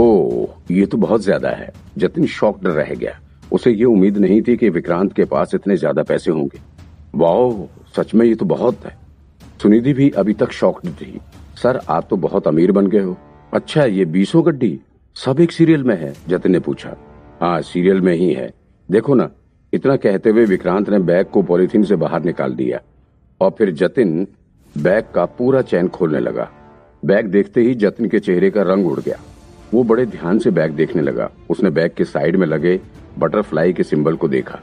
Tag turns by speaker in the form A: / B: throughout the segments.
A: ये तो बहुत ज़्यादा है। जतिन शॉक्ड रह गया। उसे ये उम्मीद नहीं थी कि विक्रांत के पास इतने ज़्यादा पैसे होंगे। वाह सच में ये तो बहुत है। सुनिधि भी अभी तक शॉक्ड थी। सर, आप तो बहुत अमीर बन गए हो। अच्छा ये बीसों गड्डी सब एक सीरियल में है, जतिन ने पूछा। हाँ सीरियल में ही है। देखो ना, इतना कहते हुए विक्रांत ने बैग को पॉलिथीन से बाहर निकाल दिया। और फिर जतिन बैग का पूरा चैन खोलने लगा। बैग देखते ही जतिन के चेहरे का रंग उड़ गया। वो बड़े ध्यान से बैग देखने लगा। उसने बैग के साइड में लगे बटरफ्लाई के सिंबल को देखा।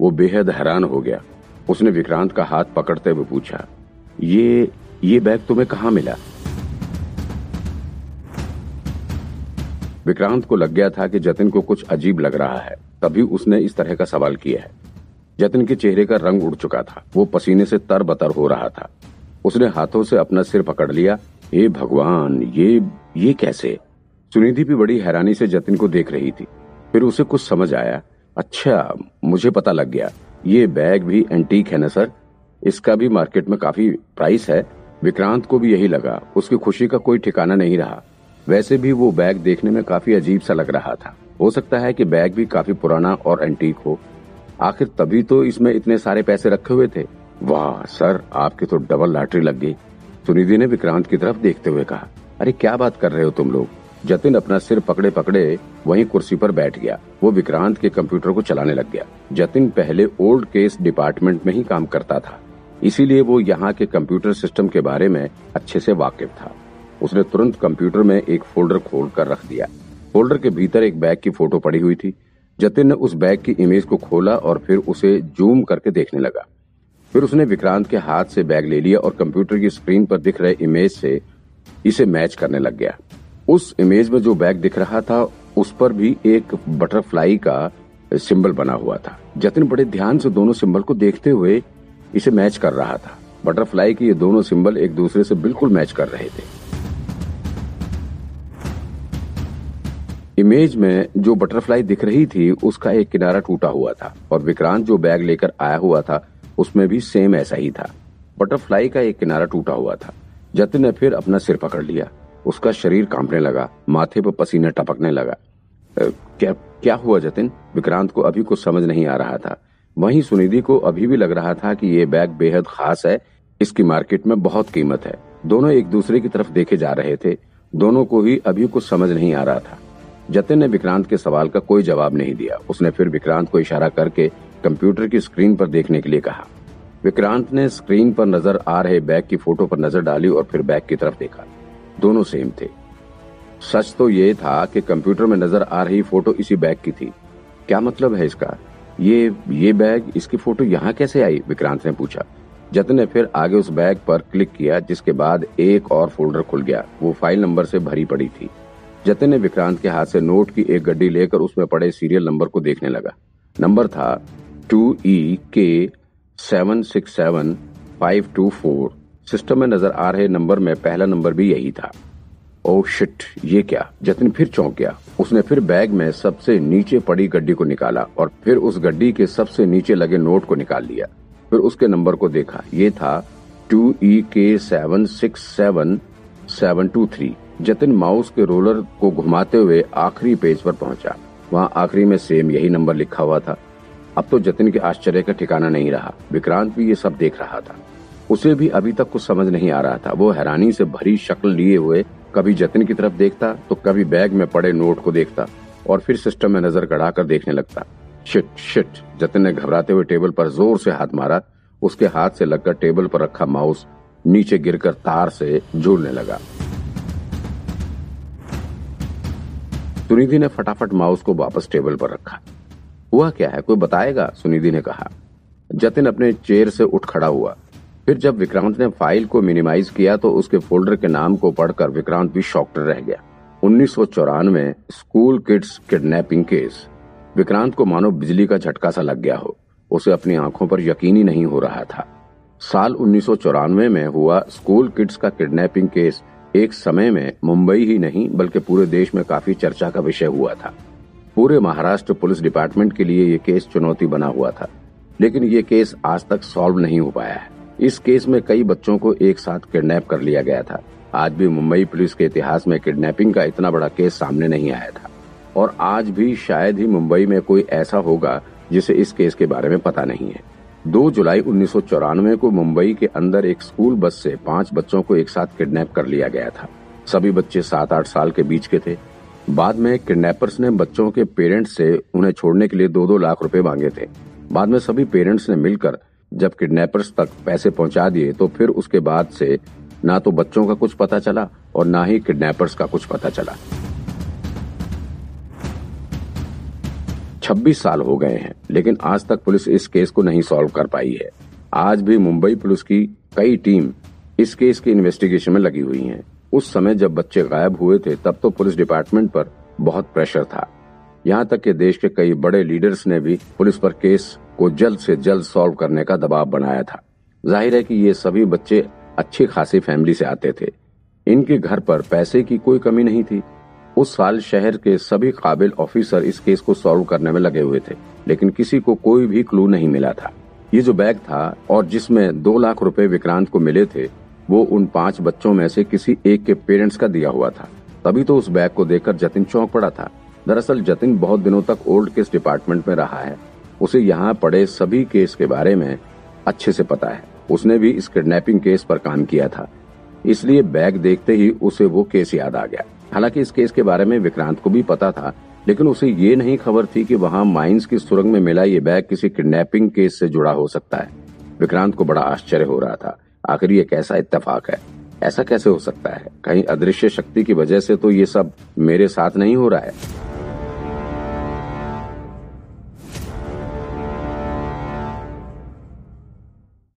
A: वो बेहद हैरान हो गया। उसने विक्रांत का हाथ पकड़ते हुए पूछा, ये ये बैग तुम्हें कहाँ मिला? विक्रांत को लग गया था कि जतिन को कुछ अजीब लग रहा है। तभी उसने इस तरह का सवाल किया है। जतिन के चेहरे का रंग उड़ चुका था। वो पसीने से तर बतर हो रहा था। उसने हाथों से अपना सिर पकड़ लिया। हे भगवान, ये ये कैसे? सुनिधि भी बड़ी हैरानी से जतिन को देख रही थी। फिर उसे कुछ समझ आया। अच्छा मुझे पता लग गया। ये बैग भी एंटीक है ना, सर? इसका भी मार्केट में काफ़ी प्राइस है। विक्रांत को भी यही लगा। उसकी खुशी का कोई ठिकाना नहीं रहा। वैसे भी वो बैग देखने में काफ़ी अजीब सा लग रहा था। हो सकता है कि बैग भी काफ़ी पुराना और एंटीक हो। आखिर तभी तो इसमें इतने सारे पैसे रखे हुए थे। वाह, सर, आपकी तो डबल लॉटरी लग गई। सुनिधि ने विक्रांत की तरफ़ देखते हुए कहा, अरे, क्या बात कर रहे हो तुम लोग? जतिन अपना सिर पकड़े पकड़े वहीं कुर्सी पर बैठ गया। वो विक्रांत के कंप्यूटर को चलाने लग गया। जतिन पहले ओल्ड केस डिपार्टमेंट में ही काम करता था। इसीलिए वो यहाँ के कंप्यूटर सिस्टम के बारे में अच्छे से वाकिफ था। उसने तुरंत कंप्यूटर में एक फोल्डर खोल कर रख दिया। फोल्डर के भीतर एक बैग की फ़ोटो पड़ी हुई थी। जतिन ने उस बैग की इमेज को खोला और फिर उसे जूम करके देखने लगा। फिर उसने विक्रांत के हाथ से बैग ले लिया और कंप्यूटर की स्क्रीन पर दिख रहे इमेज से इसे मैच करने लग गया। उस इमेज में जो बैग दिख रहा था, उस पर भी एक बटरफ्लाई का सिंबल बना हुआ था। जतिन बड़े ध्यान से दोनों सिंबल को देखते हुए इसे मैच कर रहा था। बटरफ्लाई के ये दोनों सिंबल एक दूसरे से बिल्कुल मैच कर रहे थे। इमेज में जो बटरफ्लाई दिख रही थी, उसका एक किनारा टूटा हुआ था और विक्रांत जो बैग लेकर आया हुआ था, उसमें भी सेम ऐसा ही था। बटरफ्लाई का एक किनारा टूटा हुआ था। जतिन ने फिर अपना सिर पकड़ लिया। उसका शरीर कांपने लगा, माथे पर पसीना टपकने लगा। क्या क्या हुआ जतिन? विक्रांत को अभी कुछ समझ नहीं आ रहा था। वहीं सुनिधि को अभी भी लग रहा था कि ये बैग बेहद खास है, इसकी मार्केट में बहुत कीमत है। दोनों एक दूसरे की तरफ़ देखे जा रहे थे। दोनों को ही अभी कुछ समझ नहीं आ रहा था। जतिन ने विक्रांत के सवाल का कोई जवाब नहीं दिया। उसने फिर विक्रांत को इशारा करके कंप्यूटर की स्क्रीन पर देखने के लिए कहा। विक्रांत ने स्क्रीन पर नज़र आ रहे बैग की फ़ोटो पर नज़र डाली और फिर बैग की तरफ़ देखा। दोनों सेम थे। सच तो ये था कि कंप्यूटर में नज़र आ रही फ़ोटो इसी बैग की थी। क्या मतलब है इसका? ये ये बैग इसकी फ़ोटो यहाँ कैसे आई? विक्रांत ने पूछा। जतिन ने फिर आगे उस बैग पर क्लिक किया, जिसके बाद एक और फोल्डर खुल गया। वो फ़ाइल नंबर से भरी पड़ी थी। जतन ने विक्रांत के हाथ से नोट की एक गड्डी लेकर उसमें पड़े सीरियल नंबर को देखने लगा। नंबर था two E K seven six seven five two four system में नज़र आ रहे नंबर में पहला नंबर भी यही था। ओ शिट ये क्या? जतिन फिर चौंक गया। उसने फिर बैग में सबसे नीचे पड़ी गड्डी को निकाला और फिर उस गड्डी के सबसे नीचे लगे नोट को निकाल लिया। फिर उसके नंबर को देखा। ये था two E K seven six seven seven two three Jatin mouse के रोलर को घुमाते हुए आखिरी पेज पर पहुँचा। वहाँ आखिरी में सेम यही नंबर लिखा हुआ था। अब तो जतिन के आश्चर्य का ठिकाना नहीं रहा। विक्रांत भी ये सब देख रहा था। उसे भी अभी तक कुछ समझ नहीं आ रहा था। वो हैरानी से भरी शक्ल लिए हुए कभी जतिन की तरफ़ देखता तो कभी बैग में पड़े नोट को देखता और फिर सिस्टम में नज़र गड़ाकर देखने लगता। शिट शिट, जतिन ने घबराते हुए टेबल पर ज़ोर से हाथ मारा। उसके हाथ से लगकर टेबल पर रखा माउस नीचे गिरकर तार से झूलने लगा। सुनिधि ने फटाफट माउस को वापस टेबल पर रखा। हुआ क्या है? कोई बताएगा? सुनिधि ने कहा। जतिन अपने चेयर से उठ खड़ा हुआ। फिर जब विक्रांत ने फ़ाइल को मिनिमाइज किया तो उसके फोल्डर के नाम को पढ़कर विक्रांत भी शॉक्ड रह गया। उन्नीस चौरानवे, school kids kidnapping case. Vikrant को मानो बिजली का झटका सा लग गया हो। उसे अपनी आँखों पर यकीन ही नहीं हो रहा था। साल उन्नीस सौ चौरानवे में हुआ स्कूल किड्स का किडनैपिंग केस। एक समय में मुंबई ही नहीं, बल्कि पूरे देश में काफ़ी चर्चा का विषय हुआ था। पूरे महाराष्ट्र पुलिस डिपार्टमेंट के लिए ये केस चुनौती बना हुआ था। लेकिन ये केस आज तक सॉल्व नहीं हो पाया है। इस केस में कई बच्चों को एक साथ किडनैप कर लिया गया था। आज भी मुंबई पुलिस के इतिहास में किडनैपिंग का इतना बड़ा केस सामने नहीं आया था। और आज भी शायद ही मुंबई में कोई ऐसा होगा जिसे इस केस के बारे में पता नहीं है। 2 जुलाई उन्नीस सौ चौरानवे को मुंबई के अंदर एक स्कूल बस से पाँच बच्चों को एक साथ किडनैप कर लिया गया था। सभी बच्चे सात आठ साल के बीच के थे। बाद में किडनैपर्स ने बच्चों के पेरेंट्स से उन्हें छोड़ने के लिए दो दो लाख रुपए मांगे थे। बाद में सभी पेरेंट्स ने मिलकर जब किडनैपर्स तक पैसे पहुँचा दिए तो फिर उसके बाद से ना तो बच्चों का कुछ पता चला और ना ही किडनैपर्स का कुछ पता चला। 26 साल हो गए हैं, लेकिन आज तक पुलिस इस केस को नहीं सॉल्व कर पाई है। आज भी मुंबई पुलिस की कई टीम इस केस की इन्वेस्टिगेशन में लगी हुई हैं। उस समय जब बच्चे गायब हुए थे, तब तो पुलिस डिपार्टमेंट पर बहुत प्रेशर था। यहाँ तक कि देश के कई बड़े लीडर्स ने भी पुलिस पर केस को जल्द से जल्द सॉल्व करने का दबाव बनाया था। ज़ाहिर है कि ये सभी बच्चे अच्छी खासी फैमिली से आते थे। इनके घर पर पैसे की कोई कमी नहीं थी। उस साल शहर के सभी काबिल ऑफिसर इस केस को सॉल्व करने में लगे हुए थे, लेकिन किसी को कोई भी क्लू नहीं मिला था। ये जो बैग था और जिसमें दो लाख रुपए विक्रांत को मिले थे, वो उन पाँच बच्चों में से किसी एक के पेरेंट्स का दिया हुआ था। तभी तो उस बैग को देखकर जतिन चौंक पड़ा था। दरअसल जतिन बहुत दिनों तक ओल्ड केस डिपार्टमेंट में रहा है। उसे यहाँ पड़े सभी केस के बारे में अच्छे से पता है। उसने भी इस किडनैपिंग केस पर काम किया था। इसलिए बैग देखते ही उसे वो केस याद आ गया। हालाँकि इस केस के बारे में विक्रांत को भी पता था, लेकिन उसे ये नहीं खबर थी कि वहाँ माइंस की सुरंग में मिला ये बैग किसी किडनैपिंग केस से जुड़ा हो सकता है। विक्रांत को बड़ा आश्चर्य हो रहा था। आखिर ये कैसा इत्तेफाक है? ऐसा कैसे हो सकता है? कहीं अदृश्य शक्ति की वजह से तो ये सब मेरे साथ नहीं हो रहा है।